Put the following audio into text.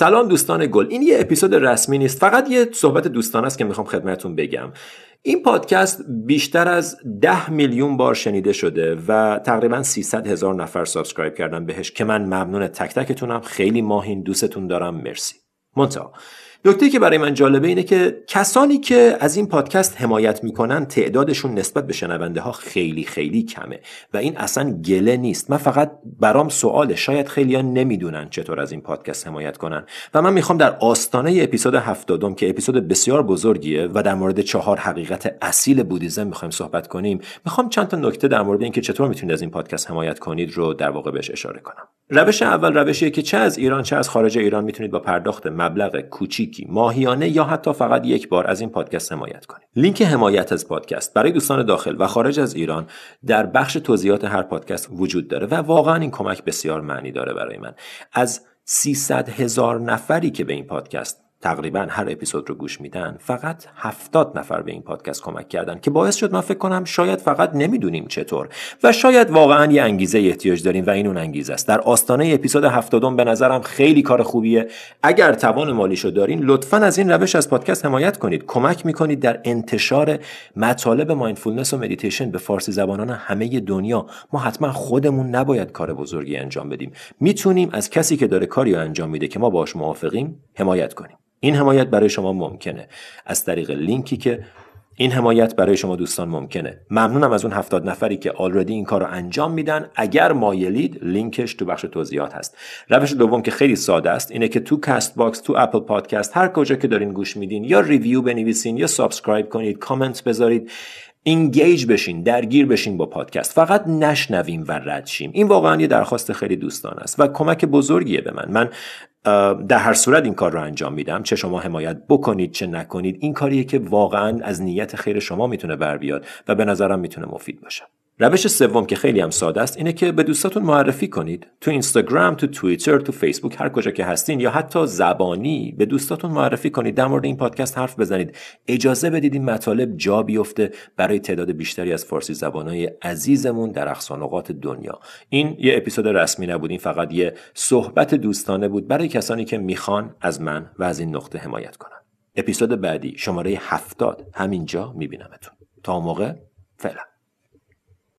سلام دوستان گل. این یه اپیزود رسمی نیست فقط یه صحبت دوستانه است که می‌خوام خدمتتون بگم. این پادکست بیشتر از ده میلیون بار شنیده شده و تقریبا 300 هزار نفر subscribe کردن بهش که من ممنون تک تکتونم. خیلی ماهین دوستتون دارم. مرسی. منتها نکته‌ای که برای من جالبه اینه که کسانی که از این پادکست حمایت می‌کنن تعدادشون نسبت به شنونده ها خیلی خیلی کمه و این اصلا گله نیست. من فقط برام سواله شاید خیلی ها نمی‌دونن چطور از این پادکست حمایت کنن. و من می‌خوام در آستانه اپیزود هفتادم که اپیزود بسیار بزرگیه و در مورد چهار حقیقت اصیل بودیزم می‌خوایم صحبت کنیم می‌خوام چند تا نکته در مورد اینکه چطور می‌تونید از این پادکست حمایت کنید رو در واقع بهش اشاره کنم. روش اول روشیه که چه از ایران چه از خارج ایران می‌تونید با پرداخت مبلغ کوچیکی ماهیانه یا حتی فقط یک بار از این پادکست حمایت کنید. لینک حمایت از پادکست برای دوستان داخل و خارج از ایران در بخش توضیحات هر پادکست وجود داره و واقعا این کمک بسیار معنی داره برای من. از 300 هزار نفری که به این پادکست تقریبا هر اپیزود رو گوش میدن فقط هفتاد نفر به این پادکست کمک کردن که باعث شد من فکر کنم شاید فقط نمی‌دونیم چطور. و شاید واقعا یه انگیزه احتیاج داریم و این اون انگیزه است. در آستانه اپیزود هفتادم به نظرم خیلی کار خوبیه. اگر توان مالیشو دارین لطفا از این روش از پادکست حمایت کنید. کمک می‌کنید در انتشار مطالب mindfulness و مدیتیشن به فارسی زبانان همه دنیا. ما حتما خودمون نباید کار بزرگی انجام بدیم. می‌تونیم از کسی که داره کاری انجام میده که ما باش موافقیم حمایت کنیم. این حمایت برای شما ممکنه. از طریق لینکی که این حمایت برای شما دوستان ممکنه. ممنونم از اون هفتاد نفری که already این کار رو انجام میدن. اگر مایلید لینکش تو بخش توضیحات هست. روش دوم که خیلی ساده است اینه که تو Castbox تو Apple Podcast هر کجا که دارین گوش میدین یا review بنویسین یا subscribe کنید کامنت بذارید اینگیج بشین درگیر بشین با پادکست. فقط نشنویم و رد شیم. این واقعا یه درخواست خیلی دوستان است و کمک بزرگیه به من. من در هر صورت این کار رو انجام میدم. چه شما حمایت بکنید چه نکنید این کاریه که واقعا از نیت خیر شما می‌تونه بر بیاد و به نظرم می‌تونه مفید باشه. روش سوم که خیلی هم ساده است اینه که به دوستاتون معرفی کنید. تو اینستاگرام تو توییتر تو فیسبوک هر کجا که هستین یا حتی زبانی به دوستاتون معرفی کنید در مورد این پادکست حرف بزنید. اجازه بدید این مطالب جا بیفته برای تعداد بیشتری از فارسی زبانهای عزیزمون در اقصانقات دنیا. این یه اپیزود رسمی نبود این فقط یه صحبت دوستانه بود برای کسانی که می‌خوان از من و از این نقطه حمایت کنن. اپیزود بعدی شماره هفتاد. همینجا میبینمتون. تا موقع فعلا.